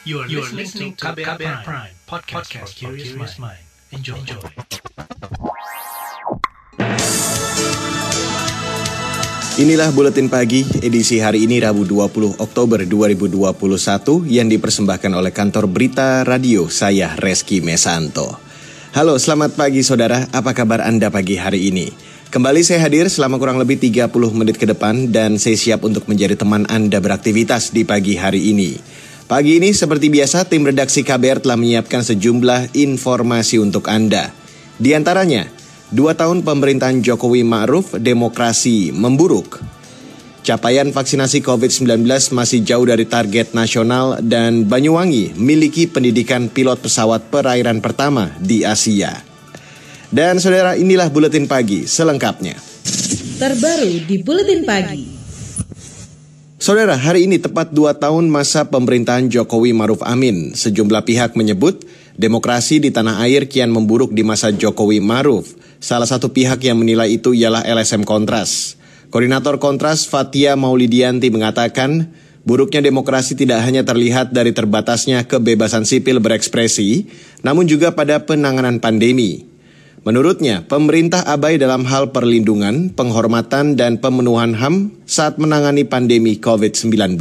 You are, you are listening to KBR, KBR Prime, Prime podcast, podcast for curious mind. Enjoy. Enjoy. Inilah buletin pagi edisi hari ini Rabu 20 Oktober 2021 yang dipersembahkan oleh kantor berita radio saya Reski Mesanto. Halo, selamat pagi saudara. Apa kabar Anda pagi hari ini? Kembali saya hadir selama kurang lebih 30 menit ke depan dan saya siap untuk menjadi teman Anda beraktivitas di pagi hari ini. Pagi ini seperti biasa tim redaksi KBR telah menyiapkan sejumlah informasi untuk Anda. Di antaranya, Dua tahun pemerintahan Jokowi Ma'ruf, demokrasi memburuk. Capaian vaksinasi COVID-19 masih jauh dari target nasional dan Banyuwangi miliki pendidikan pilot pesawat perairan pertama di Asia. Dan saudara inilah Buletin Pagi selengkapnya. Terbaru di Buletin Pagi. Saudara, hari ini tepat dua tahun masa pemerintahan Jokowi Maruf Amin. Sejumlah pihak menyebut demokrasi di tanah air kian memburuk di masa Jokowi Maruf. Salah satu pihak yang menilai itu ialah LSM Kontras. Koordinator Kontras Fatia Maulidianti mengatakan, buruknya demokrasi tidak hanya terlihat dari terbatasnya kebebasan sipil berekspresi, namun juga pada penanganan pandemi. Menurutnya, pemerintah abai dalam hal perlindungan, penghormatan, dan pemenuhan HAM saat menangani pandemi COVID-19.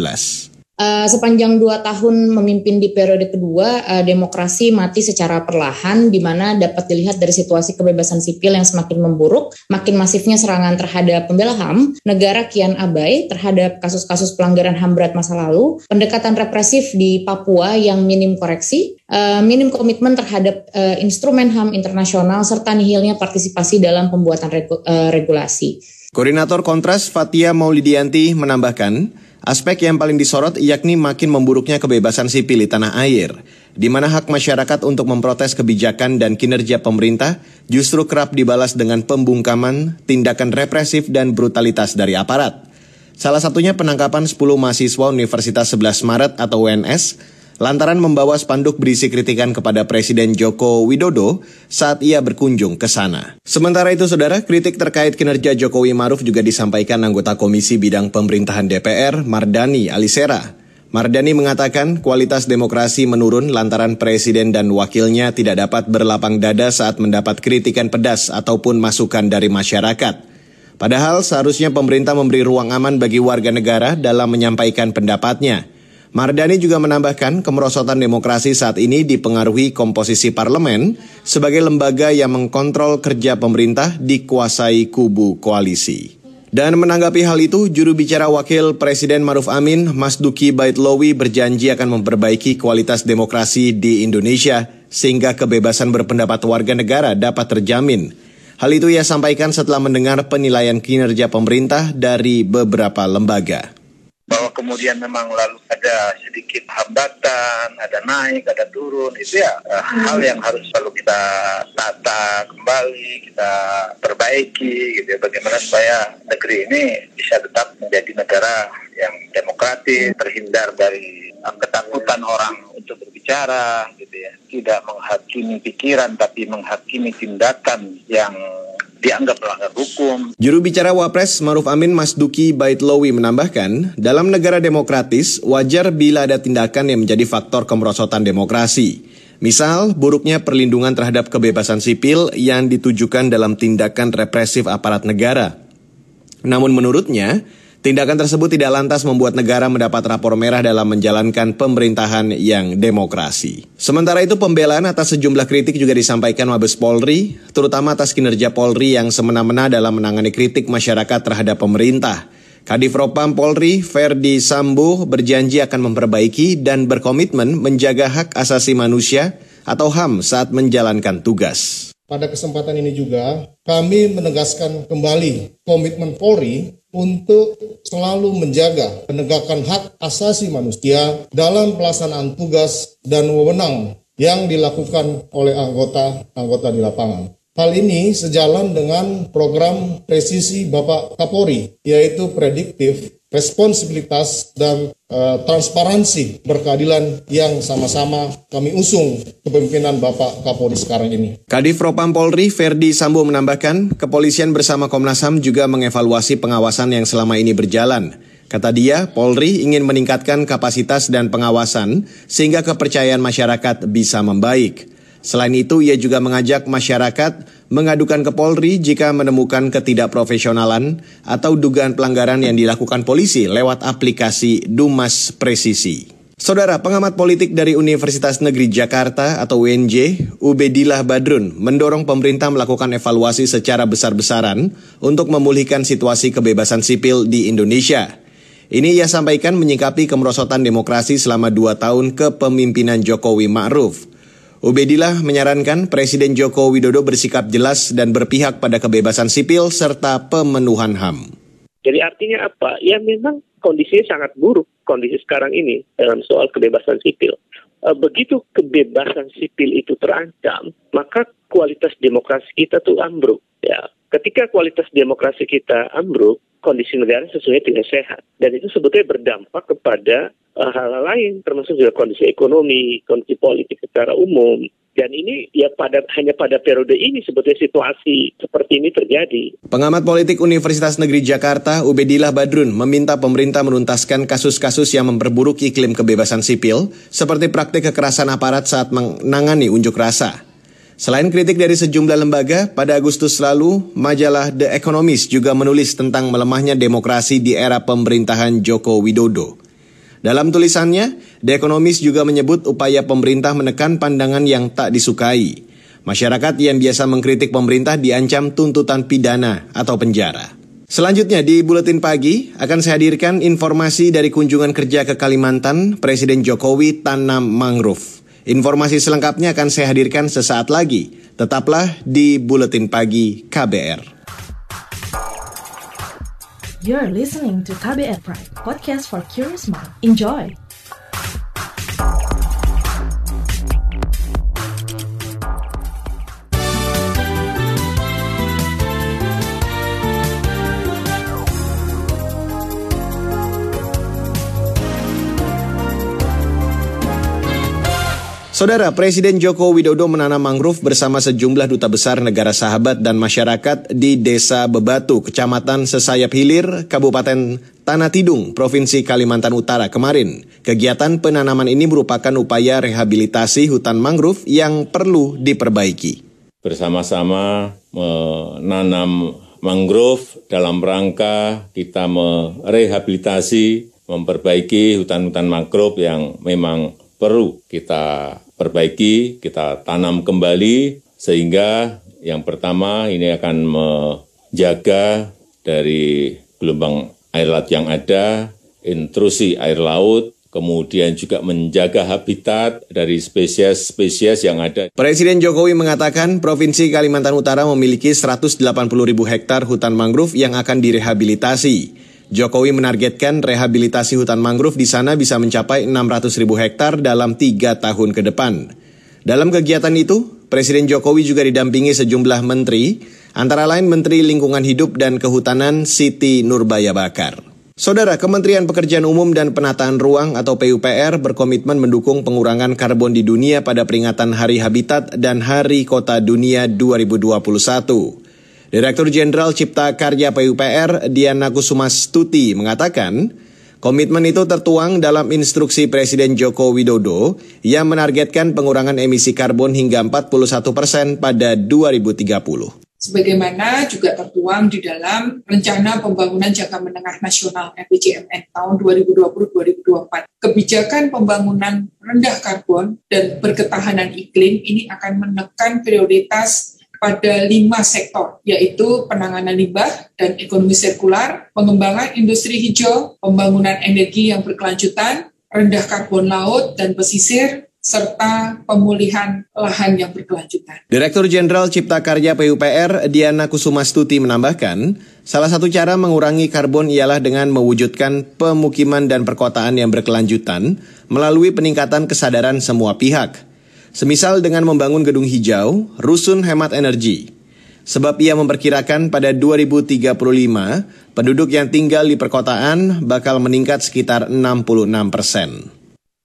Uh, sepanjang dua tahun memimpin di periode kedua, uh, demokrasi mati secara perlahan, di mana dapat dilihat dari situasi kebebasan sipil yang semakin memburuk, makin masifnya serangan terhadap pembela HAM, negara kian abai terhadap kasus-kasus pelanggaran HAM berat masa lalu, pendekatan represif di Papua yang minim koreksi, uh, minim komitmen terhadap uh, instrumen HAM internasional, serta nihilnya partisipasi dalam pembuatan regu uh, regulasi. Koordinator Kontras Fatia Maulidianti menambahkan, Aspek yang paling disorot yakni makin memburuknya kebebasan sipil di tanah air, di mana hak masyarakat untuk memprotes kebijakan dan kinerja pemerintah justru kerap dibalas dengan pembungkaman, tindakan represif dan brutalitas dari aparat. Salah satunya penangkapan 10 mahasiswa Universitas 11 Maret atau UNS lantaran membawa spanduk berisi kritikan kepada Presiden Joko Widodo saat ia berkunjung ke sana. Sementara itu, saudara, kritik terkait kinerja Jokowi Maruf juga disampaikan anggota Komisi Bidang Pemerintahan DPR, Mardani Alisera. Mardani mengatakan kualitas demokrasi menurun lantaran presiden dan wakilnya tidak dapat berlapang dada saat mendapat kritikan pedas ataupun masukan dari masyarakat. Padahal seharusnya pemerintah memberi ruang aman bagi warga negara dalam menyampaikan pendapatnya. Mardani juga menambahkan kemerosotan demokrasi saat ini dipengaruhi komposisi parlemen sebagai lembaga yang mengkontrol kerja pemerintah dikuasai kubu koalisi. Dan menanggapi hal itu, juru bicara wakil Presiden Maruf Amin, Mas Duki Baitlowi berjanji akan memperbaiki kualitas demokrasi di Indonesia sehingga kebebasan berpendapat warga negara dapat terjamin. Hal itu ia sampaikan setelah mendengar penilaian kinerja pemerintah dari beberapa lembaga bahwa kemudian memang lalu ada sedikit hambatan, ada naik, ada turun, itu ya uh, hal yang harus selalu kita tata kembali, kita perbaiki, gitu ya, bagaimana supaya negeri ini bisa tetap menjadi negara yang demokratis, terhindar dari ketakutan orang untuk berbicara, gitu ya, tidak menghakimi pikiran tapi menghakimi tindakan yang dianggap melanggar hukum. Juru bicara Wapres Maruf Amin Mas Duki Baitlowi menambahkan, dalam negara demokratis wajar bila ada tindakan yang menjadi faktor kemerosotan demokrasi. Misal, buruknya perlindungan terhadap kebebasan sipil yang ditujukan dalam tindakan represif aparat negara. Namun menurutnya, Tindakan tersebut tidak lantas membuat negara mendapat rapor merah dalam menjalankan pemerintahan yang demokrasi. Sementara itu pembelaan atas sejumlah kritik juga disampaikan Mabes Polri, terutama atas kinerja Polri yang semena-mena dalam menangani kritik masyarakat terhadap pemerintah. Kadif Propam Polri, Ferdi Sambo, berjanji akan memperbaiki dan berkomitmen menjaga hak asasi manusia atau HAM saat menjalankan tugas. Pada kesempatan ini juga, kami menegaskan kembali komitmen Polri untuk selalu menjaga penegakan hak asasi manusia dalam pelaksanaan tugas dan wewenang yang dilakukan oleh anggota-anggota di lapangan. Hal ini sejalan dengan program presisi Bapak Kapolri, yaitu prediktif responsibilitas dan uh, transparansi berkeadilan yang sama-sama kami usung kepemimpinan Bapak Kapolri sekarang ini. Kadif Propam Polri Ferdi Sambo menambahkan, kepolisian bersama Komnas HAM juga mengevaluasi pengawasan yang selama ini berjalan. Kata dia, Polri ingin meningkatkan kapasitas dan pengawasan sehingga kepercayaan masyarakat bisa membaik. Selain itu, ia juga mengajak masyarakat mengadukan ke Polri jika menemukan ketidakprofesionalan atau dugaan pelanggaran yang dilakukan polisi lewat aplikasi Dumas Presisi. Saudara pengamat politik dari Universitas Negeri Jakarta atau UNJ, Ubedillah Badrun, mendorong pemerintah melakukan evaluasi secara besar-besaran untuk memulihkan situasi kebebasan sipil di Indonesia. Ini ia sampaikan menyikapi kemerosotan demokrasi selama dua tahun kepemimpinan Jokowi Ma'ruf. Ubedillah menyarankan Presiden Joko Widodo bersikap jelas dan berpihak pada kebebasan sipil serta pemenuhan HAM. Jadi artinya apa? Ya memang kondisinya sangat buruk kondisi sekarang ini dalam soal kebebasan sipil. Eh, begitu kebebasan sipil itu terancam, maka kualitas demokrasi kita tuh ambruk. Ya, ketika kualitas demokrasi kita ambruk, kondisi negara sesungguhnya tidak sehat. Dan itu sebetulnya berdampak kepada uh, hal-hal lain, termasuk juga kondisi ekonomi, kondisi politik secara umum, dan ini ya pada hanya pada periode ini sebetulnya situasi seperti ini terjadi. Pengamat politik Universitas Negeri Jakarta, Ubedillah Badrun, meminta pemerintah menuntaskan kasus-kasus yang memperburuk iklim kebebasan sipil, seperti praktik kekerasan aparat saat menangani unjuk rasa. Selain kritik dari sejumlah lembaga, pada Agustus lalu, majalah The Economist juga menulis tentang melemahnya demokrasi di era pemerintahan Joko Widodo. Dalam tulisannya, The Economist juga menyebut upaya pemerintah menekan pandangan yang tak disukai. Masyarakat yang biasa mengkritik pemerintah diancam tuntutan pidana atau penjara. Selanjutnya di Buletin Pagi akan saya hadirkan informasi dari kunjungan kerja ke Kalimantan Presiden Jokowi tanam mangrove. Informasi selengkapnya akan saya hadirkan sesaat lagi. Tetaplah di Buletin Pagi KBR. You're listening to KBR Pride, podcast for curious mind. Enjoy! Saudara Presiden Joko Widodo menanam mangrove bersama sejumlah duta besar negara sahabat dan masyarakat di Desa Bebatu, Kecamatan Sesayap Hilir, Kabupaten Tanah Tidung, Provinsi Kalimantan Utara kemarin. Kegiatan penanaman ini merupakan upaya rehabilitasi hutan mangrove yang perlu diperbaiki. Bersama-sama menanam mangrove dalam rangka kita merehabilitasi, memperbaiki hutan-hutan mangrove yang memang perlu kita perbaiki, kita tanam kembali sehingga yang pertama ini akan menjaga dari gelombang air laut yang ada, intrusi air laut, kemudian juga menjaga habitat dari spesies-spesies yang ada. Presiden Jokowi mengatakan Provinsi Kalimantan Utara memiliki 180 ribu hektar hutan mangrove yang akan direhabilitasi. Jokowi menargetkan rehabilitasi hutan mangrove di sana bisa mencapai 600 ribu hektar dalam tiga tahun ke depan. Dalam kegiatan itu, Presiden Jokowi juga didampingi sejumlah menteri, antara lain Menteri Lingkungan Hidup dan Kehutanan Siti Nurbaya Bakar. Saudara Kementerian Pekerjaan Umum dan Penataan Ruang atau PUPR berkomitmen mendukung pengurangan karbon di dunia pada peringatan Hari Habitat dan Hari Kota Dunia 2021. Direktur Jenderal Cipta Karya PUPR Diana Kusumastuti mengatakan, komitmen itu tertuang dalam instruksi Presiden Joko Widodo yang menargetkan pengurangan emisi karbon hingga 41 persen pada 2030 sebagaimana juga tertuang di dalam Rencana Pembangunan Jangka Menengah Nasional RPJMN tahun 2020-2024. Kebijakan pembangunan rendah karbon dan berketahanan iklim ini akan menekan prioritas pada lima sektor, yaitu penanganan limbah dan ekonomi sirkular, pengembangan industri hijau, pembangunan energi yang berkelanjutan, rendah karbon laut dan pesisir, serta pemulihan lahan yang berkelanjutan. Direktur Jenderal Cipta Karya PUPR Diana Kusumastuti menambahkan, salah satu cara mengurangi karbon ialah dengan mewujudkan pemukiman dan perkotaan yang berkelanjutan melalui peningkatan kesadaran semua pihak. Semisal dengan membangun gedung hijau, rusun hemat energi. Sebab ia memperkirakan pada 2035, penduduk yang tinggal di perkotaan bakal meningkat sekitar 66 persen.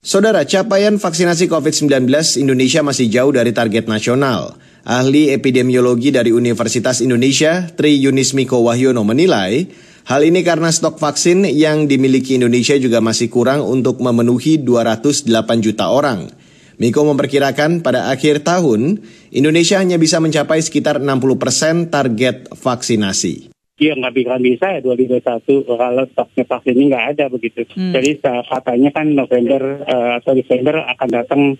Saudara, capaian vaksinasi COVID-19 Indonesia masih jauh dari target nasional. Ahli epidemiologi dari Universitas Indonesia, Tri Yunismiko Wahyono menilai, Hal ini karena stok vaksin yang dimiliki Indonesia juga masih kurang untuk memenuhi 208 juta orang. Miko memperkirakan pada akhir tahun, Indonesia hanya bisa mencapai sekitar 60 persen target vaksinasi. Iya nggak bisa bisa ya 2021 kalau stoknya vaksin ini nggak ada begitu. Hmm. Jadi katanya kan November uh, atau Desember akan datang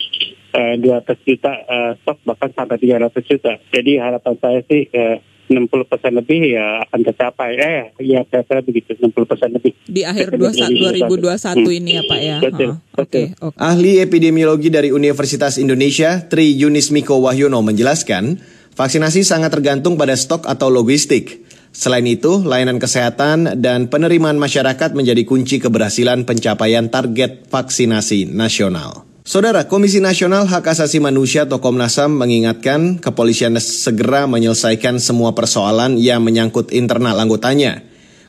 uh, 200 juta uh, stok bahkan sampai 300 juta. Jadi harapan saya sih uh, 60 persen lebih ya akan tercapai. Eh, ya kira-kira begitu 60 persen lebih. Di akhir 2021 hmm. ini ya Pak ya. Betul. Oh, Oke. Okay, okay. Ahli epidemiologi dari Universitas Indonesia Tri Yunis Miko Wahyono menjelaskan, vaksinasi sangat tergantung pada stok atau logistik. Selain itu, layanan kesehatan dan penerimaan masyarakat menjadi kunci keberhasilan pencapaian target vaksinasi nasional. Saudara Komisi Nasional Hak Asasi Manusia atau Komnas HAM mengingatkan kepolisian segera menyelesaikan semua persoalan yang menyangkut internal anggotanya.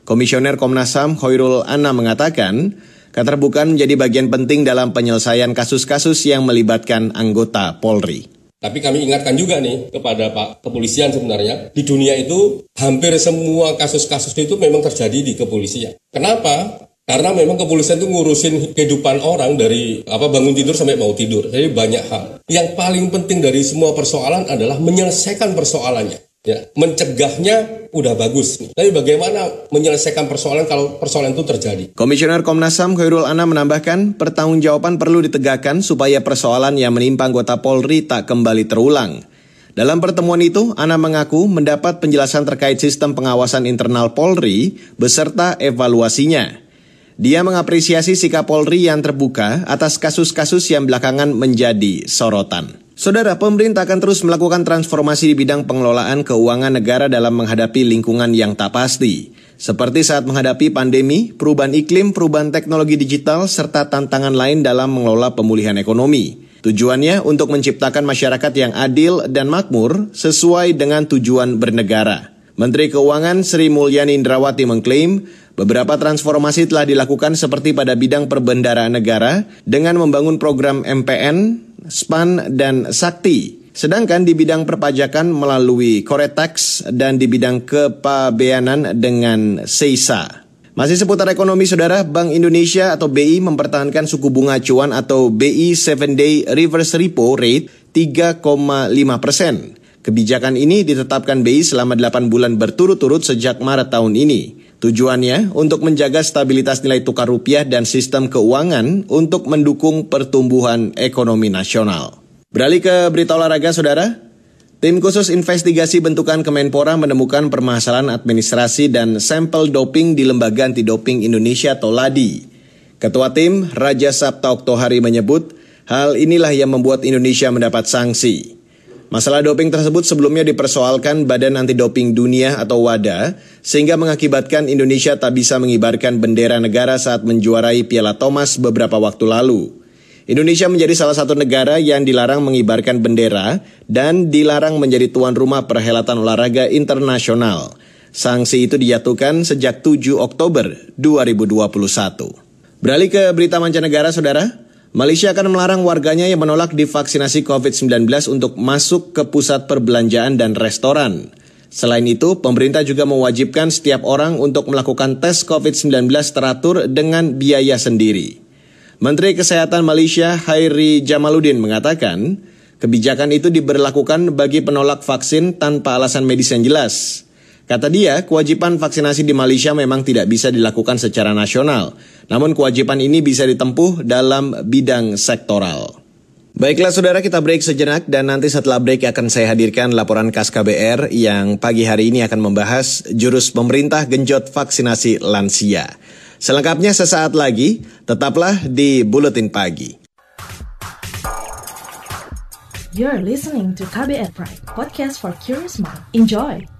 Komisioner Komnas HAM Hoirul Anna mengatakan, keterbukaan menjadi bagian penting dalam penyelesaian kasus-kasus yang melibatkan anggota Polri. Tapi kami ingatkan juga nih kepada Pak Kepolisian sebenarnya, di dunia itu hampir semua kasus-kasus itu memang terjadi di kepolisian. Kenapa? Karena memang kepolisian itu ngurusin kehidupan orang dari apa bangun tidur sampai mau tidur. Jadi banyak hal. Yang paling penting dari semua persoalan adalah menyelesaikan persoalannya. Ya, mencegahnya udah bagus. Tapi bagaimana menyelesaikan persoalan kalau persoalan itu terjadi? Komisioner Komnas HAM Khairul Anam menambahkan, pertanggungjawaban perlu ditegakkan supaya persoalan yang menimpa anggota Polri tak kembali terulang. Dalam pertemuan itu, Ana mengaku mendapat penjelasan terkait sistem pengawasan internal Polri beserta evaluasinya. Dia mengapresiasi sikap Polri yang terbuka atas kasus-kasus yang belakangan menjadi sorotan. Saudara, pemerintah akan terus melakukan transformasi di bidang pengelolaan keuangan negara dalam menghadapi lingkungan yang tak pasti. Seperti saat menghadapi pandemi, perubahan iklim, perubahan teknologi digital, serta tantangan lain dalam mengelola pemulihan ekonomi. Tujuannya untuk menciptakan masyarakat yang adil dan makmur sesuai dengan tujuan bernegara. Menteri Keuangan Sri Mulyani Indrawati mengklaim beberapa transformasi telah dilakukan seperti pada bidang perbendaraan negara dengan membangun program MPN, SPAN, dan Sakti. Sedangkan di bidang perpajakan melalui Koretex dan di bidang kepabeanan dengan Seisa. Masih seputar ekonomi saudara, Bank Indonesia atau BI mempertahankan suku bunga acuan atau BI 7 Day Reverse Repo Rate 3,5 persen. Kebijakan ini ditetapkan BI selama 8 bulan berturut-turut sejak Maret tahun ini. Tujuannya untuk menjaga stabilitas nilai tukar rupiah dan sistem keuangan untuk mendukung pertumbuhan ekonomi nasional. Beralih ke berita olahraga, saudara. Tim khusus investigasi bentukan Kemenpora menemukan permasalahan administrasi dan sampel doping di Lembaga Anti Doping Indonesia atau LADI. Ketua tim, Raja Sabta Oktohari menyebut, hal inilah yang membuat Indonesia mendapat sanksi. Masalah doping tersebut sebelumnya dipersoalkan Badan Anti Doping Dunia atau WADA, sehingga mengakibatkan Indonesia tak bisa mengibarkan bendera negara saat menjuarai Piala Thomas beberapa waktu lalu. Indonesia menjadi salah satu negara yang dilarang mengibarkan bendera dan dilarang menjadi tuan rumah perhelatan olahraga internasional. Sanksi itu dijatuhkan sejak 7 Oktober 2021. Beralih ke berita mancanegara, saudara. Malaysia akan melarang warganya yang menolak divaksinasi COVID-19 untuk masuk ke pusat perbelanjaan dan restoran. Selain itu, pemerintah juga mewajibkan setiap orang untuk melakukan tes COVID-19 teratur dengan biaya sendiri. Menteri Kesehatan Malaysia Hairi Jamaluddin mengatakan, kebijakan itu diberlakukan bagi penolak vaksin tanpa alasan medis yang jelas. Kata dia, kewajiban vaksinasi di Malaysia memang tidak bisa dilakukan secara nasional, namun kewajiban ini bisa ditempuh dalam bidang sektoral. Baiklah saudara kita break sejenak dan nanti setelah break akan saya hadirkan laporan KAS KBR yang pagi hari ini akan membahas jurus pemerintah genjot vaksinasi lansia. Selengkapnya sesaat lagi, tetaplah di Buletin Pagi. You're listening to KBR Pride, podcast for curious mind. Enjoy!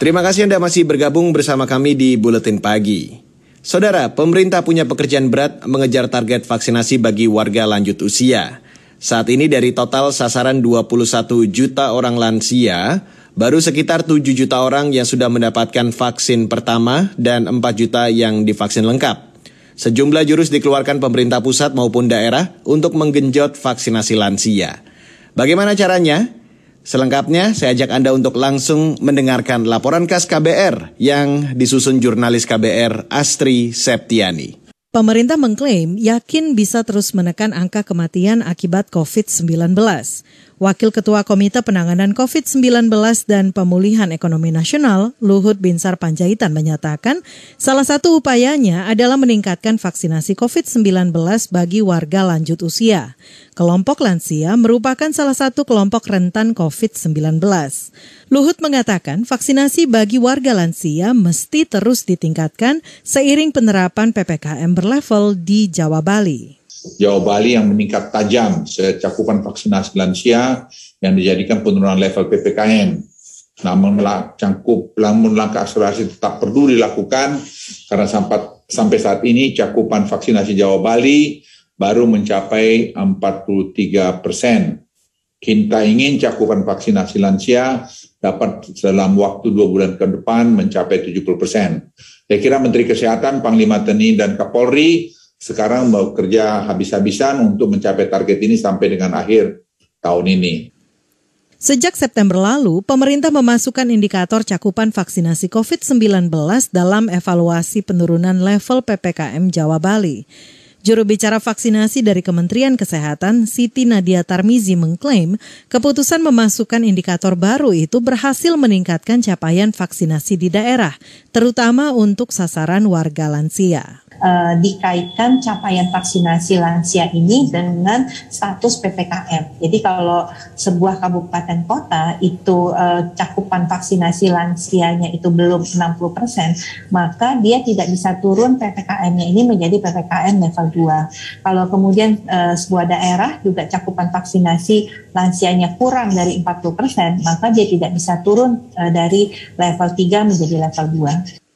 Terima kasih Anda masih bergabung bersama kami di Buletin Pagi. Saudara, pemerintah punya pekerjaan berat mengejar target vaksinasi bagi warga lanjut usia. Saat ini dari total sasaran 21 juta orang lansia, Baru sekitar 7 juta orang yang sudah mendapatkan vaksin pertama dan 4 juta yang divaksin lengkap. Sejumlah jurus dikeluarkan pemerintah pusat maupun daerah untuk menggenjot vaksinasi lansia. Bagaimana caranya? Selengkapnya saya ajak Anda untuk langsung mendengarkan laporan khas KBR yang disusun jurnalis KBR Astri Septiani. Pemerintah mengklaim yakin bisa terus menekan angka kematian akibat COVID-19. Wakil Ketua Komite Penanganan COVID-19 dan Pemulihan Ekonomi Nasional, Luhut Binsar Panjaitan menyatakan salah satu upayanya adalah meningkatkan vaksinasi COVID-19 bagi warga lanjut usia. Kelompok lansia merupakan salah satu kelompok rentan COVID-19. Luhut mengatakan vaksinasi bagi warga lansia mesti terus ditingkatkan seiring penerapan PPKM berlevel di Jawa Bali. Jawa Bali yang meningkat tajam secakupan vaksinasi lansia yang dijadikan penurunan level PPKM. Namun cangkup, namun langkah akselerasi tetap perlu dilakukan karena sampai, sampai saat ini cakupan vaksinasi Jawa Bali baru mencapai 43 persen. Kita ingin cakupan vaksinasi lansia dapat dalam waktu dua bulan ke depan mencapai 70 persen. Saya kira Menteri Kesehatan, Panglima TNI, dan Kapolri sekarang bekerja habis-habisan untuk mencapai target ini sampai dengan akhir tahun ini. Sejak September lalu, pemerintah memasukkan indikator cakupan vaksinasi COVID-19 dalam evaluasi penurunan level PPKM Jawa Bali. Juru bicara vaksinasi dari Kementerian Kesehatan, Siti Nadia Tarmizi mengklaim keputusan memasukkan indikator baru itu berhasil meningkatkan capaian vaksinasi di daerah, terutama untuk sasaran warga lansia uh, dikaitkan capaian vaksinasi lansia ini dengan status PPKM. Jadi kalau sebuah kabupaten kota itu uh, cakupan vaksinasi lansianya itu belum 60%, maka dia tidak bisa turun PPKM-nya ini menjadi PPKM level 2. Kalau kemudian uh, sebuah daerah juga cakupan vaksinasi lansianya kurang dari 40%, maka dia tidak bisa turun uh, dari level 3 menjadi level 2.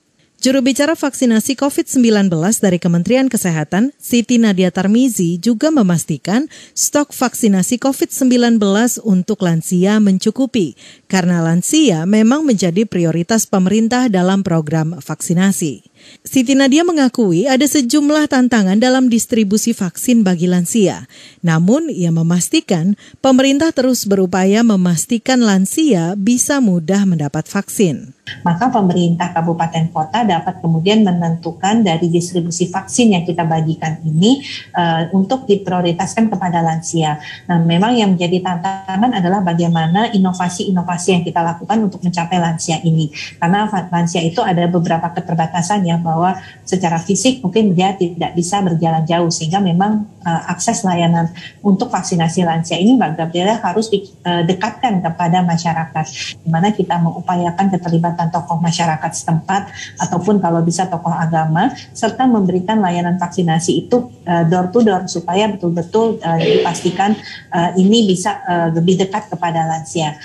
Juru bicara vaksinasi COVID-19 dari Kementerian Kesehatan, Siti Nadia Tarmizi, juga memastikan stok vaksinasi COVID-19 untuk lansia mencukupi, karena lansia memang menjadi prioritas pemerintah dalam program vaksinasi. Siti Nadia mengakui ada sejumlah tantangan dalam distribusi vaksin bagi lansia. Namun, ia memastikan pemerintah terus berupaya memastikan lansia bisa mudah mendapat vaksin. Maka pemerintah kabupaten kota dapat kemudian menentukan dari distribusi vaksin yang kita bagikan ini uh, untuk diprioritaskan kepada lansia. Nah, memang yang menjadi tantangan adalah bagaimana inovasi-inovasi yang kita lakukan untuk mencapai lansia ini. Karena lansia itu ada beberapa keterbatasan ya bahwa secara fisik mungkin dia tidak bisa berjalan jauh sehingga memang uh, akses layanan untuk vaksinasi lansia ini Mbak Gabriela harus didekatkan uh, kepada masyarakat di mana kita mengupayakan keterlibatan tokoh masyarakat setempat ataupun kalau bisa tokoh agama serta memberikan layanan vaksinasi itu uh, door to door supaya betul-betul uh, dipastikan uh, ini bisa uh, lebih dekat kepada lansia.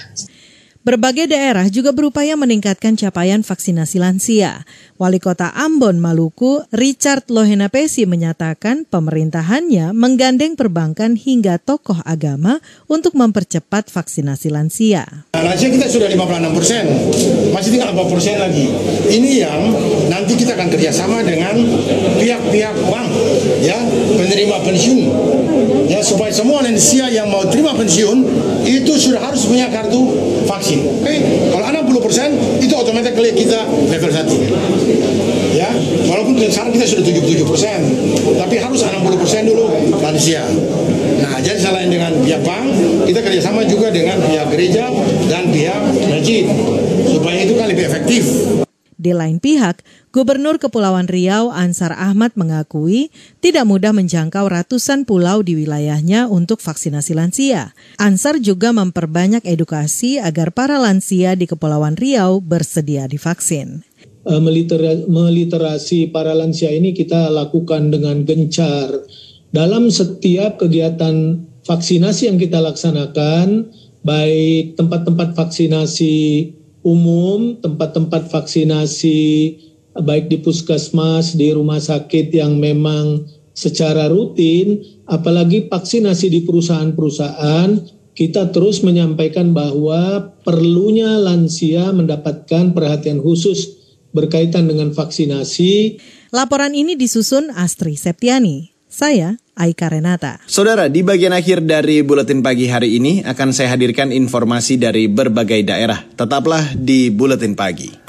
Berbagai daerah juga berupaya meningkatkan capaian vaksinasi lansia. Wali Kota Ambon, Maluku, Richard Lohenapesi menyatakan pemerintahannya menggandeng perbankan hingga tokoh agama untuk mempercepat vaksinasi lansia. Nah, lansia kita sudah 56 persen, masih tinggal 4 persen lagi. Ini yang nanti kita akan kerjasama dengan pihak-pihak bank, ya penerima pensiun, ya supaya semua lansia yang mau terima pensiun itu sudah harus punya kartu vaksin vaksin. Oke, okay? kalau 60 persen itu otomatis kita level 1. Ya, walaupun sekarang kita sudah 77 persen, tapi harus 60 persen dulu lansia. Nah, jadi selain dengan pihak bank, kita kerjasama juga dengan pihak gereja dan pihak masjid supaya itu kan lebih efektif. Di lain pihak, Gubernur Kepulauan Riau Ansar Ahmad mengakui tidak mudah menjangkau ratusan pulau di wilayahnya untuk vaksinasi lansia. Ansar juga memperbanyak edukasi agar para lansia di Kepulauan Riau bersedia divaksin. Eh, meliterasi para lansia ini kita lakukan dengan gencar. Dalam setiap kegiatan vaksinasi yang kita laksanakan, baik tempat-tempat vaksinasi umum, tempat-tempat vaksinasi baik di puskesmas, di rumah sakit yang memang secara rutin, apalagi vaksinasi di perusahaan-perusahaan, kita terus menyampaikan bahwa perlunya lansia mendapatkan perhatian khusus berkaitan dengan vaksinasi. Laporan ini disusun Astri Septiani. Saya Aika Renata. Saudara, di bagian akhir dari buletin pagi hari ini akan saya hadirkan informasi dari berbagai daerah. Tetaplah di buletin pagi.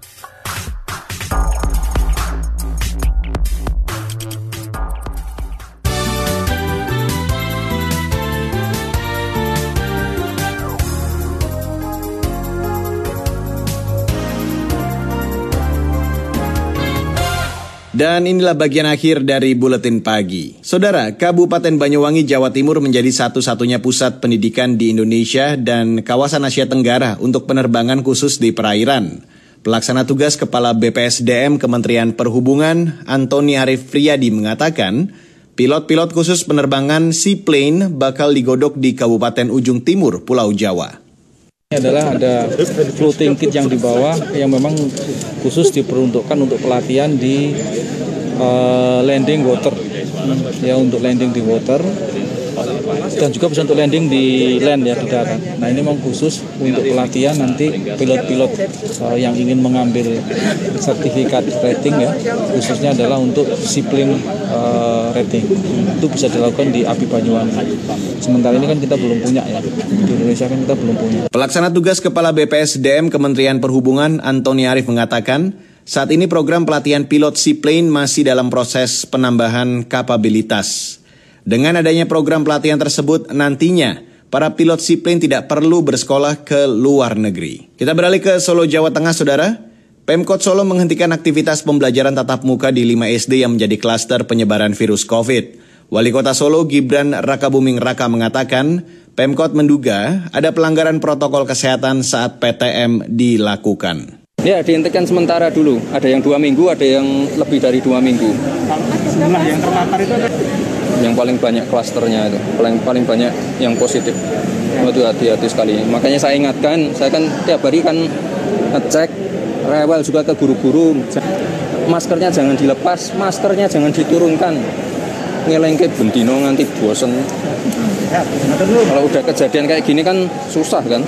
Dan inilah bagian akhir dari buletin pagi. Saudara, Kabupaten Banyuwangi, Jawa Timur menjadi satu-satunya pusat pendidikan di Indonesia dan kawasan Asia Tenggara untuk penerbangan khusus di perairan. Pelaksana tugas Kepala BPSDM Kementerian Perhubungan, Antoni Arif Friyadi mengatakan, pilot-pilot khusus penerbangan seaplane bakal digodok di Kabupaten Ujung Timur, Pulau Jawa. Ini adalah ada floating kit yang dibawa yang memang khusus diperuntukkan untuk pelatihan di uh, landing water ya untuk landing di water dan juga bisa untuk landing di land ya di darat. Nah ini memang khusus untuk pelatihan nanti pilot-pilot uh, yang ingin mengambil sertifikat rating ya khususnya adalah untuk seaplane uh, rating itu bisa dilakukan di API Banyuwangi. Sementara ini kan kita belum punya ya di Indonesia kan kita belum punya. Pelaksana tugas Kepala BPSDM Kementerian Perhubungan Antoni Arif mengatakan saat ini program pelatihan pilot seaplane masih dalam proses penambahan kapabilitas. Dengan adanya program pelatihan tersebut, nantinya para pilot seaplane tidak perlu bersekolah ke luar negeri. Kita beralih ke Solo, Jawa Tengah, Saudara. Pemkot Solo menghentikan aktivitas pembelajaran tatap muka di 5 SD yang menjadi klaster penyebaran virus COVID. Wali Kota Solo Gibran Rakabuming Raka mengatakan, Pemkot menduga ada pelanggaran protokol kesehatan saat PTM dilakukan. Ya, dihentikan sementara dulu. Ada yang dua minggu, ada yang lebih dari dua minggu. Jumlah yang terpapar itu ada? Yang paling banyak klasternya itu. Paling paling banyak yang positif. Itu hati-hati sekali. Makanya saya ingatkan saya kan tiap hari kan ngecek rewel juga ke guru-guru. Maskernya jangan dilepas maskernya jangan diturunkan. Ngelengke bentino nanti bosen kalau udah kejadian kayak gini kan susah kan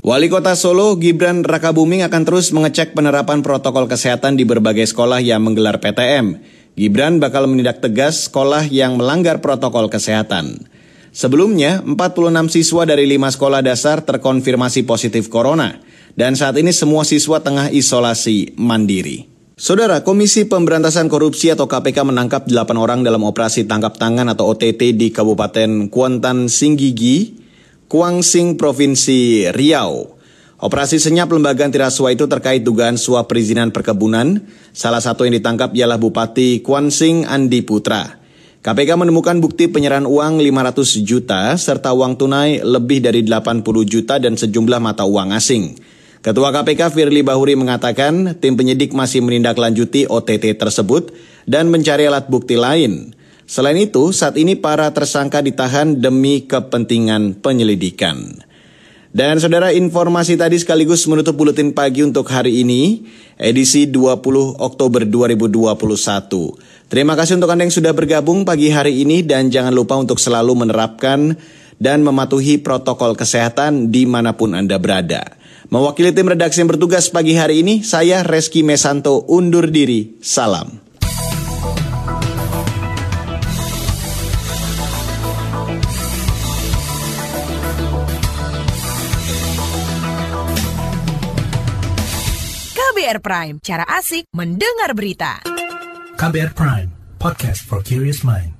Wali Kota Solo Gibran Rakabuming akan terus mengecek penerapan protokol kesehatan di berbagai sekolah yang menggelar PTM. Gibran bakal menindak tegas sekolah yang melanggar protokol kesehatan. Sebelumnya, 46 siswa dari 5 sekolah dasar terkonfirmasi positif corona dan saat ini semua siswa tengah isolasi mandiri. Saudara, Komisi Pemberantasan Korupsi atau KPK menangkap 8 orang dalam operasi tangkap tangan atau OTT di Kabupaten Kuantan Singgigi, Kuangsing, Provinsi Riau. Operasi senyap lembaga anti rasuah itu terkait dugaan suap perizinan perkebunan. Salah satu yang ditangkap ialah Bupati Kwansing Andi Putra. KPK menemukan bukti penyerahan uang 500 juta serta uang tunai lebih dari 80 juta dan sejumlah mata uang asing. Ketua KPK Firly Bahuri mengatakan tim penyidik masih menindaklanjuti OTT tersebut dan mencari alat bukti lain. Selain itu, saat ini para tersangka ditahan demi kepentingan penyelidikan. Dan saudara informasi tadi sekaligus menutup buletin pagi untuk hari ini, edisi 20 Oktober 2021. Terima kasih untuk Anda yang sudah bergabung pagi hari ini dan jangan lupa untuk selalu menerapkan dan mematuhi protokol kesehatan di mana pun Anda berada. Mewakili tim redaksi yang bertugas pagi hari ini, saya Reski Mesanto undur diri. Salam. KBR Prime, cara asik mendengar berita. KBR Prime, podcast for curious mind.